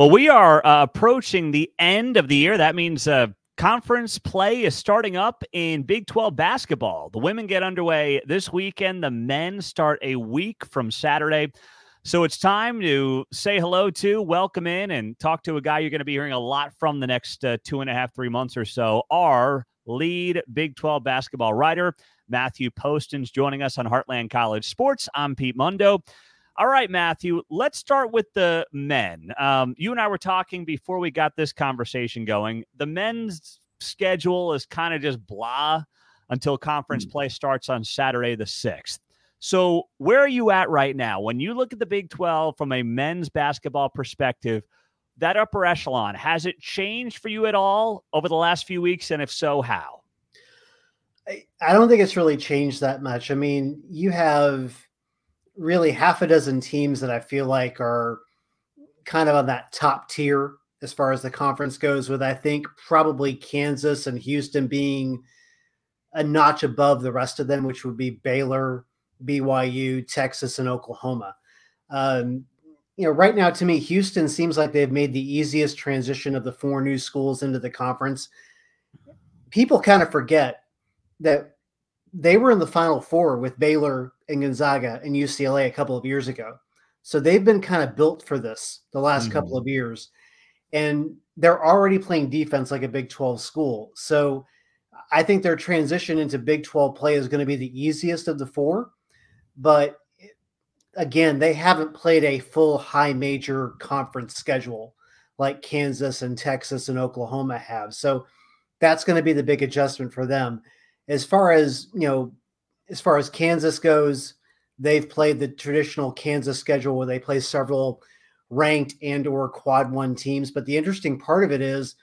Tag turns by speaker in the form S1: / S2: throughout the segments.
S1: Well, we are uh, approaching the end of the year. That means uh, conference play is starting up in Big 12 basketball. The women get underway this weekend, the men start a week from Saturday. So it's time to say hello to, welcome in, and talk to a guy you're going to be hearing a lot from the next uh, two and a half, three months or so. Our lead Big 12 basketball writer, Matthew Postins joining us on Heartland College Sports. I'm Pete Mundo. All right, Matthew, let's start with the men. Um, you and I were talking before we got this conversation going. The men's schedule is kind of just blah until conference mm. play starts on Saturday, the 6th. So, where are you at right now? When you look at the Big 12 from a men's basketball perspective, that upper echelon, has it changed for you at all over the last few weeks? And if so, how?
S2: I don't think it's really changed that much. I mean, you have really half a dozen teams that I feel like are kind of on that top tier as far as the conference goes, with I think probably Kansas and Houston being a notch above the rest of them, which would be Baylor, BYU, Texas, and Oklahoma. Um, you know, right now to me, Houston seems like they've made the easiest transition of the four new schools into the conference. People kind of forget that they were in the final four with Baylor and Gonzaga and UCLA a couple of years ago. So they've been kind of built for this the last mm-hmm. couple of years. And they're already playing defense like a Big 12 school. So I think their transition into Big 12 play is going to be the easiest of the four. But again, they haven't played a full high major conference schedule like Kansas and Texas and Oklahoma have. So that's going to be the big adjustment for them. As far as, you know, as far as Kansas goes, they've played the traditional Kansas schedule where they play several ranked and or quad one teams. But the interesting part of it is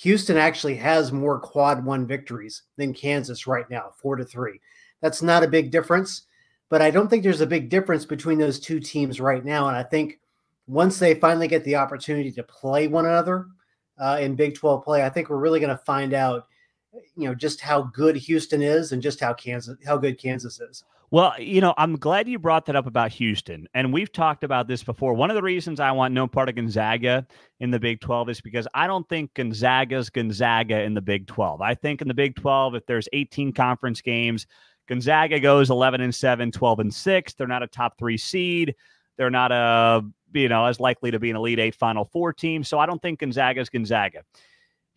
S2: Houston actually has more quad one victories than Kansas right now, four to three. That's not a big difference, but I don't think there's a big difference between those two teams right now. And I think once they finally get the opportunity to play one another uh, in Big 12 play, I think we're really going to find out you know just how good Houston is and just how Kansas how good Kansas is.
S1: Well, you know, I'm glad you brought that up about Houston. And we've talked about this before. One of the reasons I want no part of Gonzaga in the Big 12 is because I don't think Gonzaga's Gonzaga in the Big 12. I think in the Big 12, if there's 18 conference games, Gonzaga goes 11 and 7, 12 and 6. They're not a top three seed. They're not a, you know, as likely to be an Elite Eight Final Four team. So I don't think Gonzaga's Gonzaga.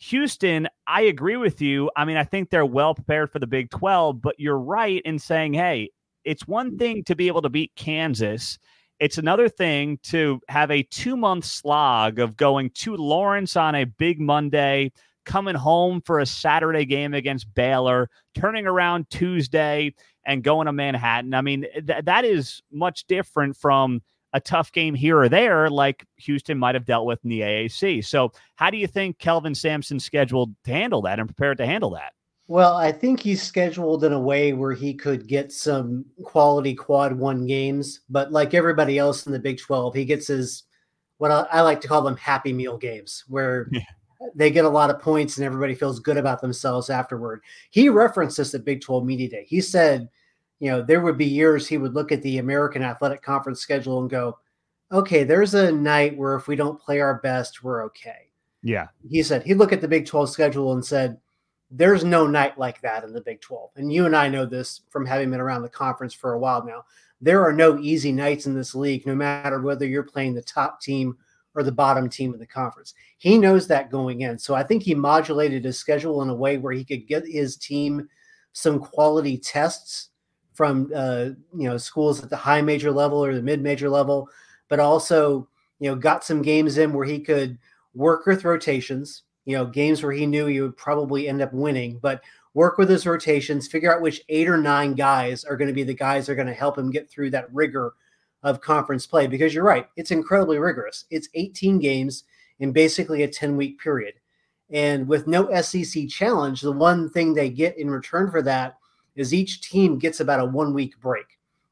S1: Houston, I agree with you. I mean, I think they're well prepared for the Big 12, but you're right in saying, hey, it's one thing to be able to beat Kansas. It's another thing to have a two month slog of going to Lawrence on a big Monday, coming home for a Saturday game against Baylor, turning around Tuesday and going to Manhattan. I mean, th- that is much different from a tough game here or there, like Houston might have dealt with in the AAC. So, how do you think Kelvin Sampson's scheduled to handle that and prepared to handle that?
S2: Well, I think he's scheduled in a way where he could get some quality quad one games, but like everybody else in the Big 12, he gets his what I, like to call them happy meal games where yeah. they get a lot of points and everybody feels good about themselves afterward. He referenced this at Big 12 Media Day. He said, you know, there would be years he would look at the American Athletic Conference schedule and go, okay, there's a night where if we don't play our best, we're okay.
S1: Yeah.
S2: He said he'd look at the Big 12 schedule and said, there's no night like that in the Big 12. And you and I know this from having been around the conference for a while now. There are no easy nights in this league, no matter whether you're playing the top team or the bottom team in the conference. He knows that going in. So I think he modulated his schedule in a way where he could get his team some quality tests from uh, you know schools at the high major level or the mid major level, but also you know got some games in where he could work with rotations. You know, games where he knew he would probably end up winning, but work with his rotations, figure out which eight or nine guys are going to be the guys that are going to help him get through that rigor of conference play. Because you're right, it's incredibly rigorous. It's 18 games in basically a 10 week period. And with no SEC challenge, the one thing they get in return for that is each team gets about a one week break.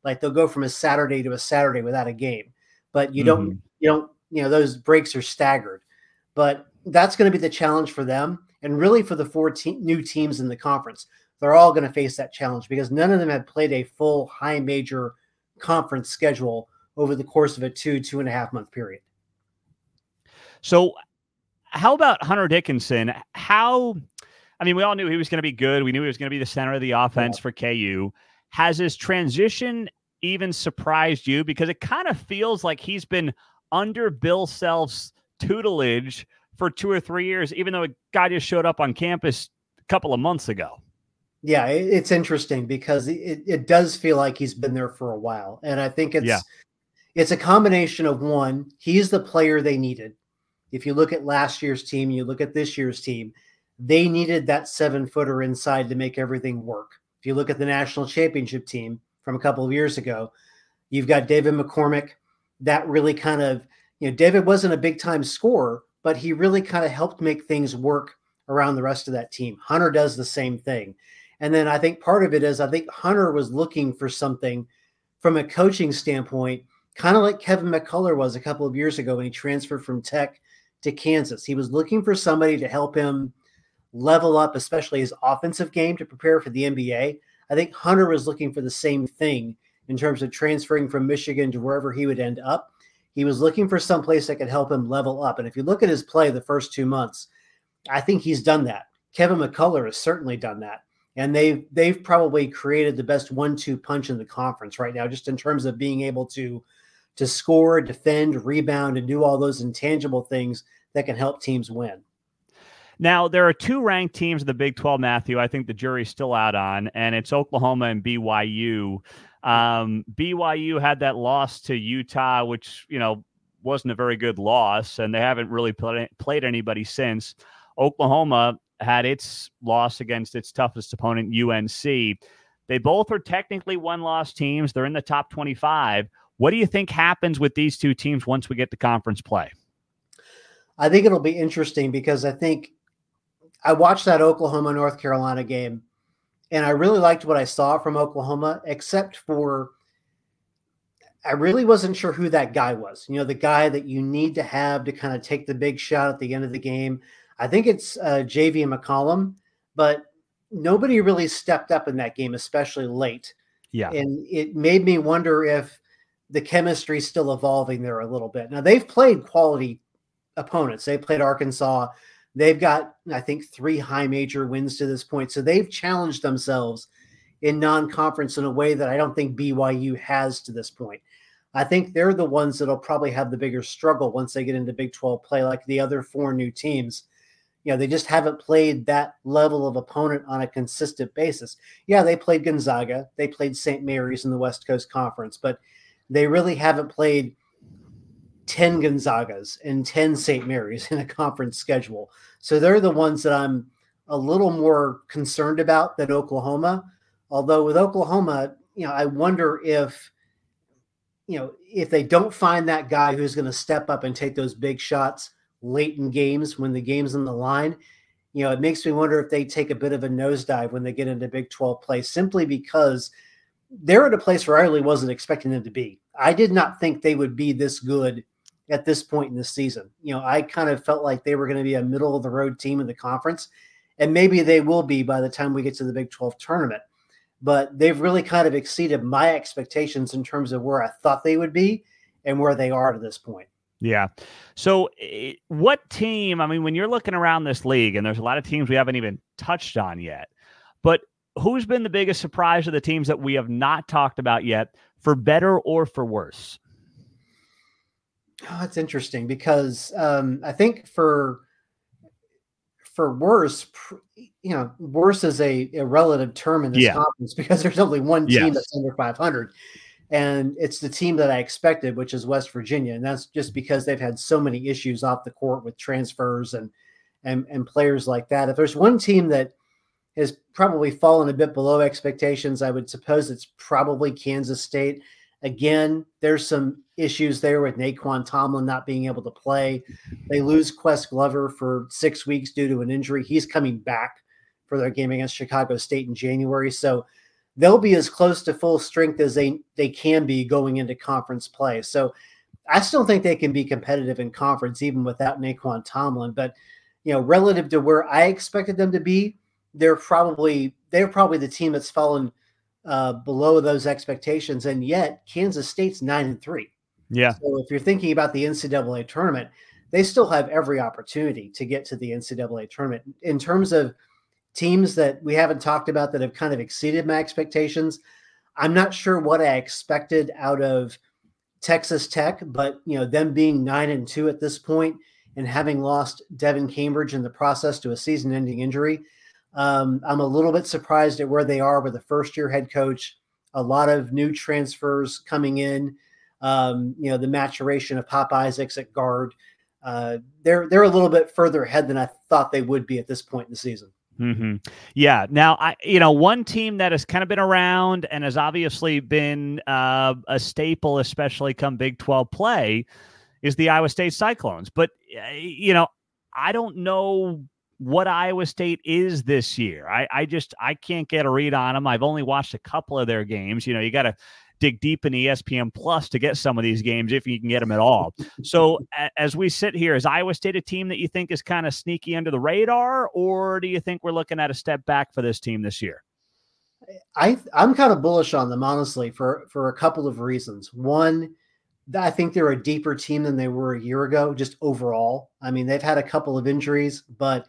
S2: Like they'll go from a Saturday to a Saturday without a game, but you mm-hmm. don't, you don't, you know, those breaks are staggered. But that's going to be the challenge for them, and really for the four te- new teams in the conference. They're all going to face that challenge because none of them have played a full high major conference schedule over the course of a two two and a half month period.
S1: So, how about Hunter Dickinson? How, I mean, we all knew he was going to be good. We knew he was going to be the center of the offense yeah. for KU. Has his transition even surprised you? Because it kind of feels like he's been under Bill Self's tutelage for two or three years, even though a guy just showed up on campus a couple of months ago.
S2: Yeah, it's interesting because it, it does feel like he's been there for a while. And I think it's yeah. it's a combination of one, he's the player they needed. If you look at last year's team, you look at this year's team, they needed that seven footer inside to make everything work. If you look at the national championship team from a couple of years ago, you've got David McCormick. That really kind of, you know, David wasn't a big time scorer, but he really kind of helped make things work around the rest of that team. Hunter does the same thing. And then I think part of it is I think Hunter was looking for something from a coaching standpoint, kind of like Kevin McCullar was a couple of years ago when he transferred from Tech to Kansas. He was looking for somebody to help him level up, especially his offensive game to prepare for the NBA. I think Hunter was looking for the same thing in terms of transferring from Michigan to wherever he would end up. He was looking for some place that could help him level up. And if you look at his play the first two months, I think he's done that. Kevin McCullar has certainly done that and they've they've probably created the best one-two punch in the conference right now, just in terms of being able to to score, defend, rebound, and do all those intangible things that can help teams win.
S1: Now, there are two ranked teams in the Big 12, Matthew. I think the jury's still out on, and it's Oklahoma and BYU. Um, BYU had that loss to Utah, which, you know, wasn't a very good loss, and they haven't really play, played anybody since. Oklahoma had its loss against its toughest opponent, UNC. They both are technically one loss teams. They're in the top 25. What do you think happens with these two teams once we get to conference play?
S2: I think it'll be interesting because I think I watched that Oklahoma North Carolina game and I really liked what I saw from Oklahoma, except for I really wasn't sure who that guy was. You know, the guy that you need to have to kind of take the big shot at the end of the game. I think it's uh, JV McCollum, but nobody really stepped up in that game, especially late.
S1: Yeah.
S2: And it made me wonder if the chemistry is still evolving there a little bit. Now, they've played quality opponents. They played Arkansas. They've got, I think, three high major wins to this point. So they've challenged themselves in non conference in a way that I don't think BYU has to this point. I think they're the ones that'll probably have the bigger struggle once they get into Big 12 play, like the other four new teams you know, they just haven't played that level of opponent on a consistent basis. Yeah, they played Gonzaga, they played St. Mary's in the West Coast Conference, but they really haven't played 10 Gonzagas and 10 St. Mary's in a conference schedule. So they're the ones that I'm a little more concerned about than Oklahoma. Although with Oklahoma, you know, I wonder if you know, if they don't find that guy who's going to step up and take those big shots, late in games when the game's on the line, you know, it makes me wonder if they take a bit of a nosedive when they get into Big 12 play simply because they're at a place where I really wasn't expecting them to be. I did not think they would be this good at this point in the season. You know, I kind of felt like they were going to be a middle of the road team in the conference, and maybe they will be by the time we get to the Big 12 tournament. But they've really kind of exceeded my expectations in terms of where I thought they would be and where they are to this point.
S1: Yeah. So, eh, what team? I mean, when you're looking around this league, and there's a lot of teams we haven't even touched on yet, but who's been the biggest surprise of the teams that we have not talked about yet, for better or for worse?
S2: Oh, that's interesting because um, I think for for worse, you know, worse is a, a relative term in this yeah. conference because there's only one team yes. that's under 500 and it's the team that I expected, which is West Virginia, and that's just because they've had so many issues off the court with transfers and and and players like that. If there's one team that has probably fallen a bit below expectations, I would suppose it's probably Kansas State. Again, there's some issues there with Nae'Qwan Tomlin not being able to play. They lose Quest Glover for six weeks due to an injury. He's coming back for their game against Chicago State in January. So they'll be as close to full strength as they they can be going into conference play. So I still think they can be competitive in conference even without Nae'Qwan Tomlin. But you know, relative to where I expected them to be, they're probably they're probably the team that's fallen uh, below those expectations. And yet Kansas State's nine and three.
S1: Yeah.
S2: So if you're thinking about the NCAA tournament, they still have every opportunity to get to the NCAA tournament. In terms of teams that we haven't talked about that have kind of exceeded my expectations, I'm not sure what I expected out of Texas Tech, but you know them being nine and two at this point and having lost Devan Cambridge in the process to a season-ending injury, um, I'm a little bit surprised at where they are with a first-year head coach, a lot of new transfers coming in. Um, you know the maturation of Pop Isaacs at guard. Uh, they're they're a little bit further ahead than I thought they would be at this point in the season.
S1: Mm-hmm. Yeah. Now, I you know one team that has kind of been around and has obviously been uh, a staple, especially come Big Twelve play, is the Iowa State Cyclones. But you know, I don't know what Iowa State is this year. I, I just I can't get a read on them. I've only watched a couple of their games. You know, you got to dig deep in ESPN Plus to get some of these games if you can get them at all. So as we sit here, is Iowa State a team that you think is kind of sneaky under the radar, or do you think we're looking at a step back for this team this year?
S2: I I'm kind of bullish on them honestly for for a couple of reasons. One, I think they're a deeper team than they were a year ago, just overall. I mean, they've had a couple of injuries, but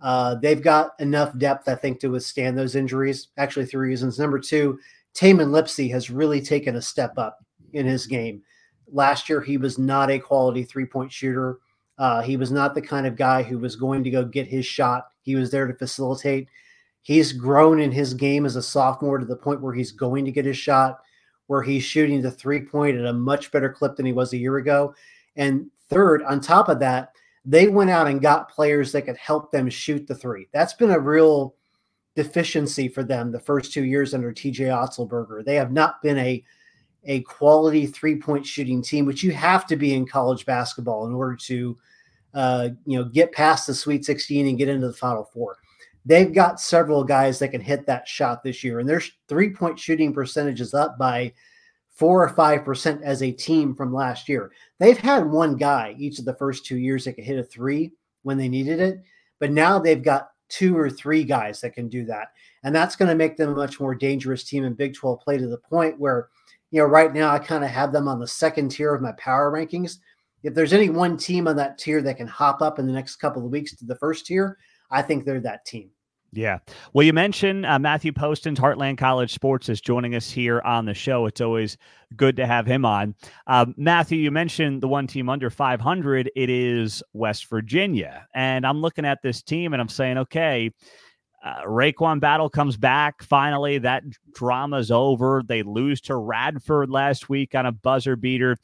S2: uh, they've got enough depth, I think, to withstand those injuries. Actually, three reasons. Number two, Tamin Lipsey has really taken a step up in his game. Last year, he was not a quality three point shooter. Uh, he was not the kind of guy who was going to go get his shot. He was there to facilitate. He's grown in his game as a sophomore to the point where he's going to get his shot, where he's shooting the three point at a much better clip than he was a year ago. And third, on top of that, they went out and got players that could help them shoot the three. That's been a real deficiency for them the first two years under TJ Otzelberger. They have not been a a quality three point shooting team, which you have to be in college basketball in order to uh, you know get past the Sweet 16 and get into the Final Four. They've got several guys that can hit that shot this year, and their three point shooting percentage is up by four or five percent as a team from last year. They've had one guy each of the first two years that could hit a three when they needed it, but now they've got two or three guys that can do that. And that's going to make them a much more dangerous team in Big 12 play to the point where, you know, right now I kind of have them on the second tier of my power rankings. If there's any one team on that tier that can hop up in the next couple of weeks to the first tier, I think they're that team.
S1: Yeah. Well, you mentioned uh, Matthew Postins Heartland College Sports, is joining us here on the show. It's always good to have him on. Uh, Matthew, you mentioned the one team under 500. It is West Virginia. And I'm looking at this team and I'm saying, okay, uh, RaeQuan Battle comes back. Finally, that drama's over. They lose to Radford last week on a buzzer beater.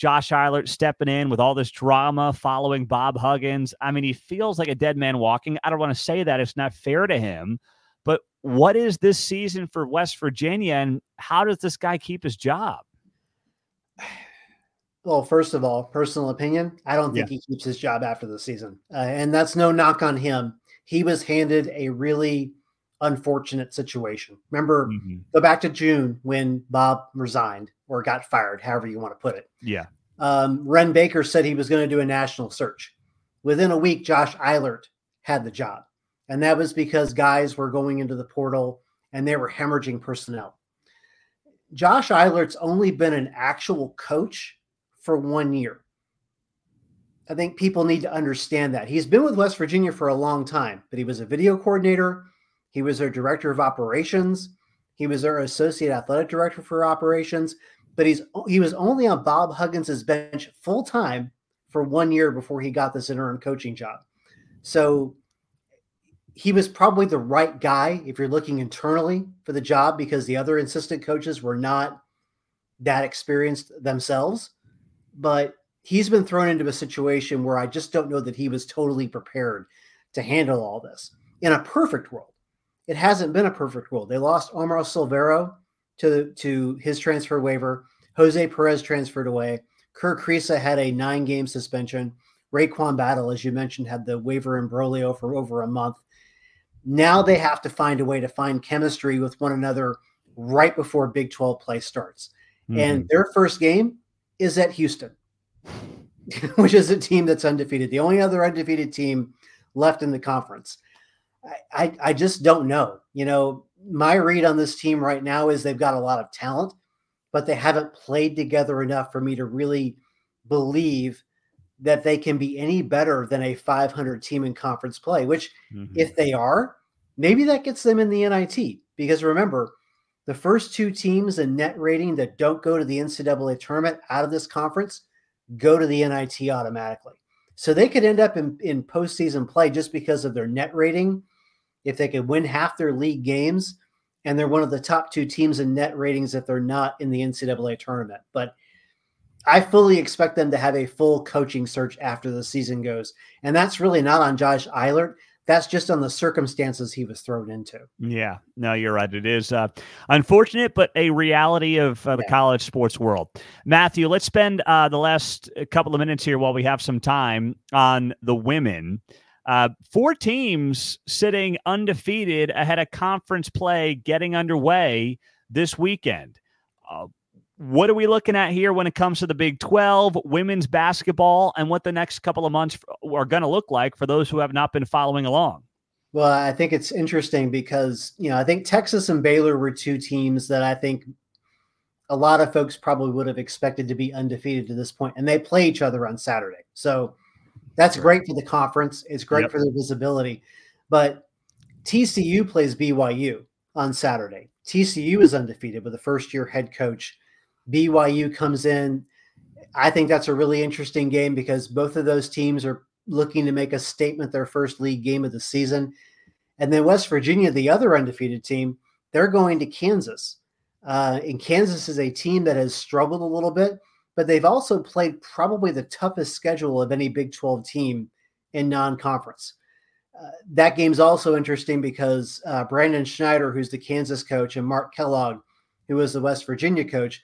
S1: Josh Eilert stepping in with all this drama following Bob Huggins. I mean, he feels like a dead man walking. I don't want to say that. It's not fair to him. But what is this season for West Virginia and how does this guy keep his job?
S2: Well, first of all, personal opinion, I don't think yeah. he keeps his job after the season. Uh, and that's no knock on him. He was handed a really unfortunate situation. Remember, mm-hmm. go back to June when Bob resigned or got fired, however you want to put it.
S1: Yeah.
S2: Um, Wren Baker said he was going to do a national search. Within a week, Josh Eilert had the job. And that was because guys were going into the portal and they were hemorrhaging personnel. Josh Eilert's only been an actual coach for one year. I think people need to understand that. He's been with West Virginia for a long time, but he was a video coordinator. He was their director of operations. He was their associate athletic director for operations but he's he was only on Bob Huggins's bench full time for one year before he got this interim coaching job. So he was probably the right guy if you're looking internally for the job because the other assistant coaches were not that experienced themselves. But he's been thrown into a situation where I just don't know that he was totally prepared to handle all this. In a perfect world, it hasn't been a perfect world. They lost Omar Silverio to to his transfer waiver. Jose Perez transferred away. Kerr Kriisa had a nine game suspension. RaeQuan Battle, as you mentioned, had the waiver imbroglio for over a month. Now they have to find a way to find chemistry with one another right before Big 12 play starts. Mm-hmm. And their first game is at Houston, which is a team that's undefeated. The only other undefeated team left in the conference. I, I, I just don't know. You know, my read on this team right now is they've got a lot of talent, but they haven't played together enough for me to really believe that they can be any better than a 500 team in conference play, which, mm-hmm. if they are, maybe that gets them in the NIT. Because remember, the first two teams in net rating that don't go to the NCAA tournament out of this conference go to the NIT automatically. So they could end up in, in postseason play just because of their net rating. If they could win half their league games, and they're one of the top two teams in net ratings if they're not in the NCAA tournament. But I fully expect them to have a full coaching search after the season goes. And that's really not on Josh Eilert. That's just on the circumstances he was thrown into.
S1: Yeah, no, you're right. It is uh, unfortunate, but a reality of uh, the yeah. college sports world. Matthew, let's spend uh, the last couple of minutes here while we have some time on the women. Uh, four teams sitting undefeated ahead of conference play getting underway this weekend. Uh, what are we looking at here when it comes to the Big 12 women's basketball and what the next couple of months are going to look like for those who have not been following along?
S2: Well, I think it's interesting because, you know, I think Texas and Baylor were two teams that I think a lot of folks probably would have expected to be undefeated to this point, and they play each other on Saturday. So that's great for the conference. It's great yep. for the visibility. But TCU plays BYU on Saturday. TCU is undefeated with a first year head coach BYU comes in. I think that's a really interesting game because both of those teams are looking to make a statement their first league game of the season. And then West Virginia, the other undefeated team, they're going to Kansas. Uh, and Kansas is a team that has struggled a little bit, but they've also played probably the toughest schedule of any Big 12 team in non conference. Uh, that game's also interesting because uh, Brandon Schneider, who's the Kansas coach, and Mark Kellogg, who was the West Virginia coach,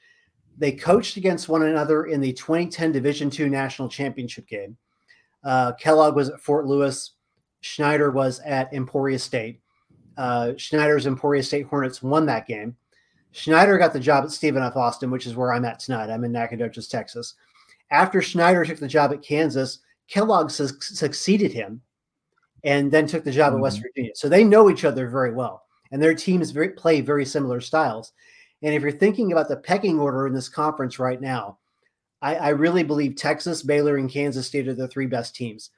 S2: they coached against one another in the 2010 Division II National Championship game. Uh, Kellogg was at Fort Lewis. Schneider was at Emporia State. Uh, Schneider's Emporia State Hornets won that game. Schneider got the job at Stephen F. Austin, which is where I'm at tonight. I'm in Nacogdoches, Texas. After Schneider took the job at Kansas, Kellogg su- succeeded him and then took the job mm-hmm. at West mm-hmm. Virginia. So they know each other very well, and their teams very, play very similar styles. And if you're thinking about the pecking order in this conference right now, I, I really believe Texas, Baylor, and Kansas State are the three best teams.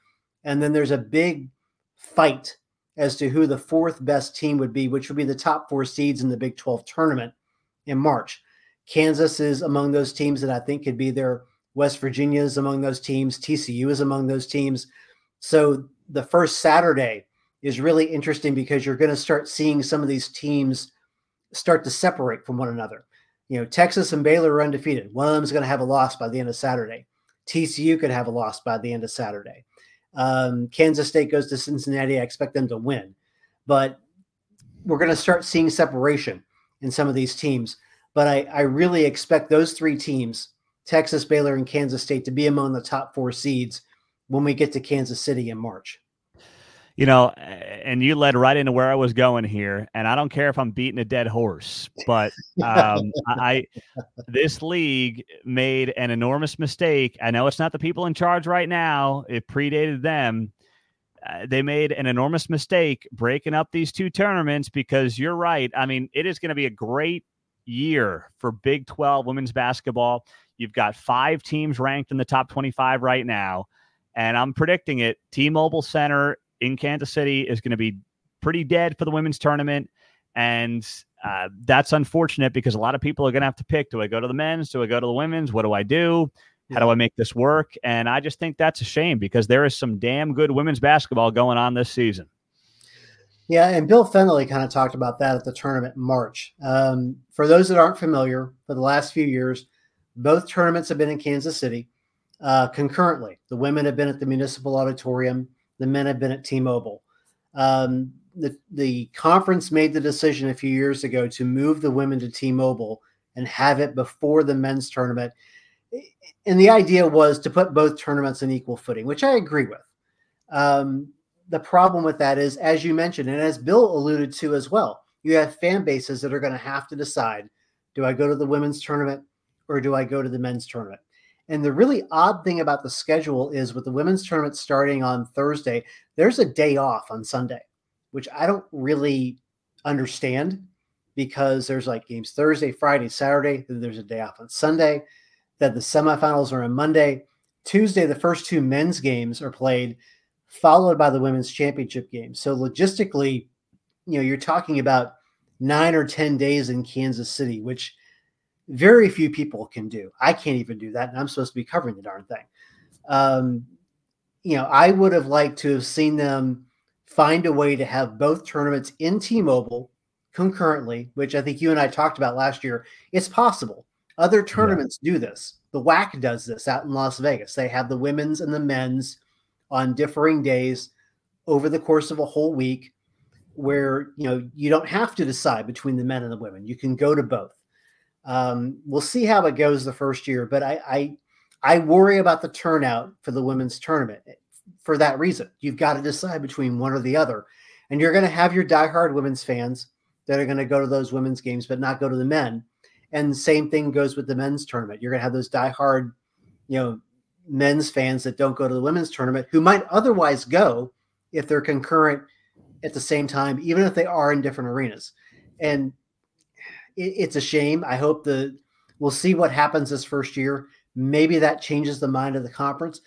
S2: And then there's a big fight as to who the fourth best team would be, which would be the top four seeds in the Big 12 tournament in March. Kansas is among those teams that I think could be there. West Virginia is among those teams. TCU is among those teams. So the first Saturday is really interesting because you're going to start seeing some of these teams start to separate from one another. You know, Texas and Baylor are undefeated. One of them is going to have a loss by the end of Saturday. TCU could have a loss by the end of Saturday. Um, Kansas State goes to Cincinnati. I expect them to win, but we're going to start seeing separation in some of these teams. But I, I really expect those three teams, Texas, Baylor, and Kansas State, to be among the top four seeds when we get to Kansas City in March
S1: you know, and you led right into where I was going here. And I don't care if I'm beating a dead horse, but um, I this league made an enormous mistake. I know it's not the people in charge right now; it predated them. Uh, they made an enormous mistake breaking up these two tournaments because you're right. I mean, it is going to be a great year for Big 12 women's basketball. You've got five teams ranked in the top 25 right now. And I'm predicting it. T Mobile Center in Kansas City is going to be pretty dead for the women's tournament. And uh, that's unfortunate because a lot of people are going to have to pick do I go to the men's? Do I go to the women's? What do I do? How do I make this work? And I just think that's a shame because there is some damn good women's basketball going on this season.
S2: Yeah, and Bill Fennelly kind of talked about that at the tournament in March. Um, for those that aren't familiar, for the last few years, both tournaments have been in Kansas City uh, concurrently. The women have been at the Municipal Auditorium, the men have been at T-Mobile. Um, the the conference made the decision a few years ago to move the women to T-Mobile and have it before the men's tournament. And the idea was to put both tournaments in equal footing, which I agree with. Um, the problem with that is, as you mentioned, and as Bill alluded to as well, you have fan bases that are going to have to decide: Do I go to the women's tournament or do I go to the men's tournament? And the really odd thing about the schedule is with the women's tournament starting on Thursday, there's a day off on Sunday, which I don't really understand because there's like games Thursday, Friday, Saturday, then there's a day off on Sunday, that the semifinals are on Monday. Tuesday, the first two men's games are played, followed by the women's championship game. So logistically, you know, you're talking about nine or 10 days in Kansas City, which very few people can do. I can't even do that. And I'm supposed to be covering the darn thing. Um, you know, I would have liked to have seen them find a way to have both tournaments in T Mobile concurrently, which I think you and I talked about last year. It's possible. Other tournaments yeah. do this. The WAC does this out in Las Vegas. They have the women's and the men's on differing days over the course of a whole week where you know you don't have to decide between the men and the women. You can go to both. Um, we'll see how it goes the first year, but I, I I worry about the turnout for the women's tournament for that reason. You've got to decide between one or the other, and you're going to have your diehard women's fans that are going to go to those women's games but not go to the men. And same thing goes with the men's tournament. You're going to have those diehard, you know, men's fans that don't go to the women's tournament who might otherwise go if they're concurrent at the same time, even if they are in different arenas. And it, it's a shame. I hope the we'll see what happens this first year. Maybe that changes the mind of the conference,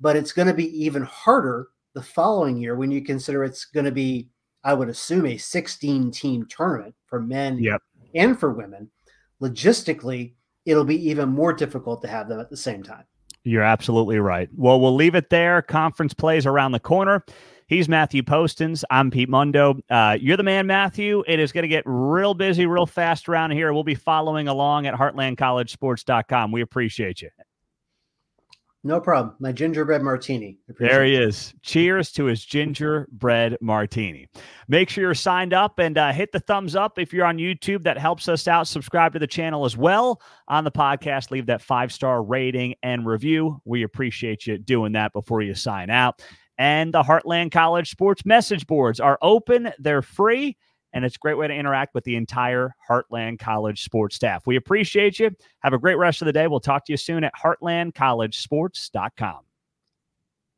S2: but it's going to be even harder the following year when you consider it's going to be, I would assume, a 16 team tournament for men
S1: yep.
S2: and for women. Logistically, it'll be even more difficult to have them at the same time.
S1: You're absolutely right. Well, we'll leave it there. Conference plays around the corner. He's Matthew Postins. I'm Pete Mundo. Uh, you're the man, Matthew. It is going to get real busy real fast around here. We'll be following along at heartlandcollegesports.com. We appreciate you.
S2: No problem. My gingerbread martini.
S1: There he is. Cheers to his gingerbread martini. Make sure you're signed up and uh, hit the thumbs up if you're on YouTube. That helps us out. Subscribe to the channel as well on the podcast. Leave that five star rating and review. We appreciate you doing that before you sign out. And the Heartland College Sports message boards are open, they're free, and it's a great way to interact with the entire Heartland College sports staff. We appreciate you. Have a great rest of the day. We'll talk to you soon at heartlandcollegesports.com.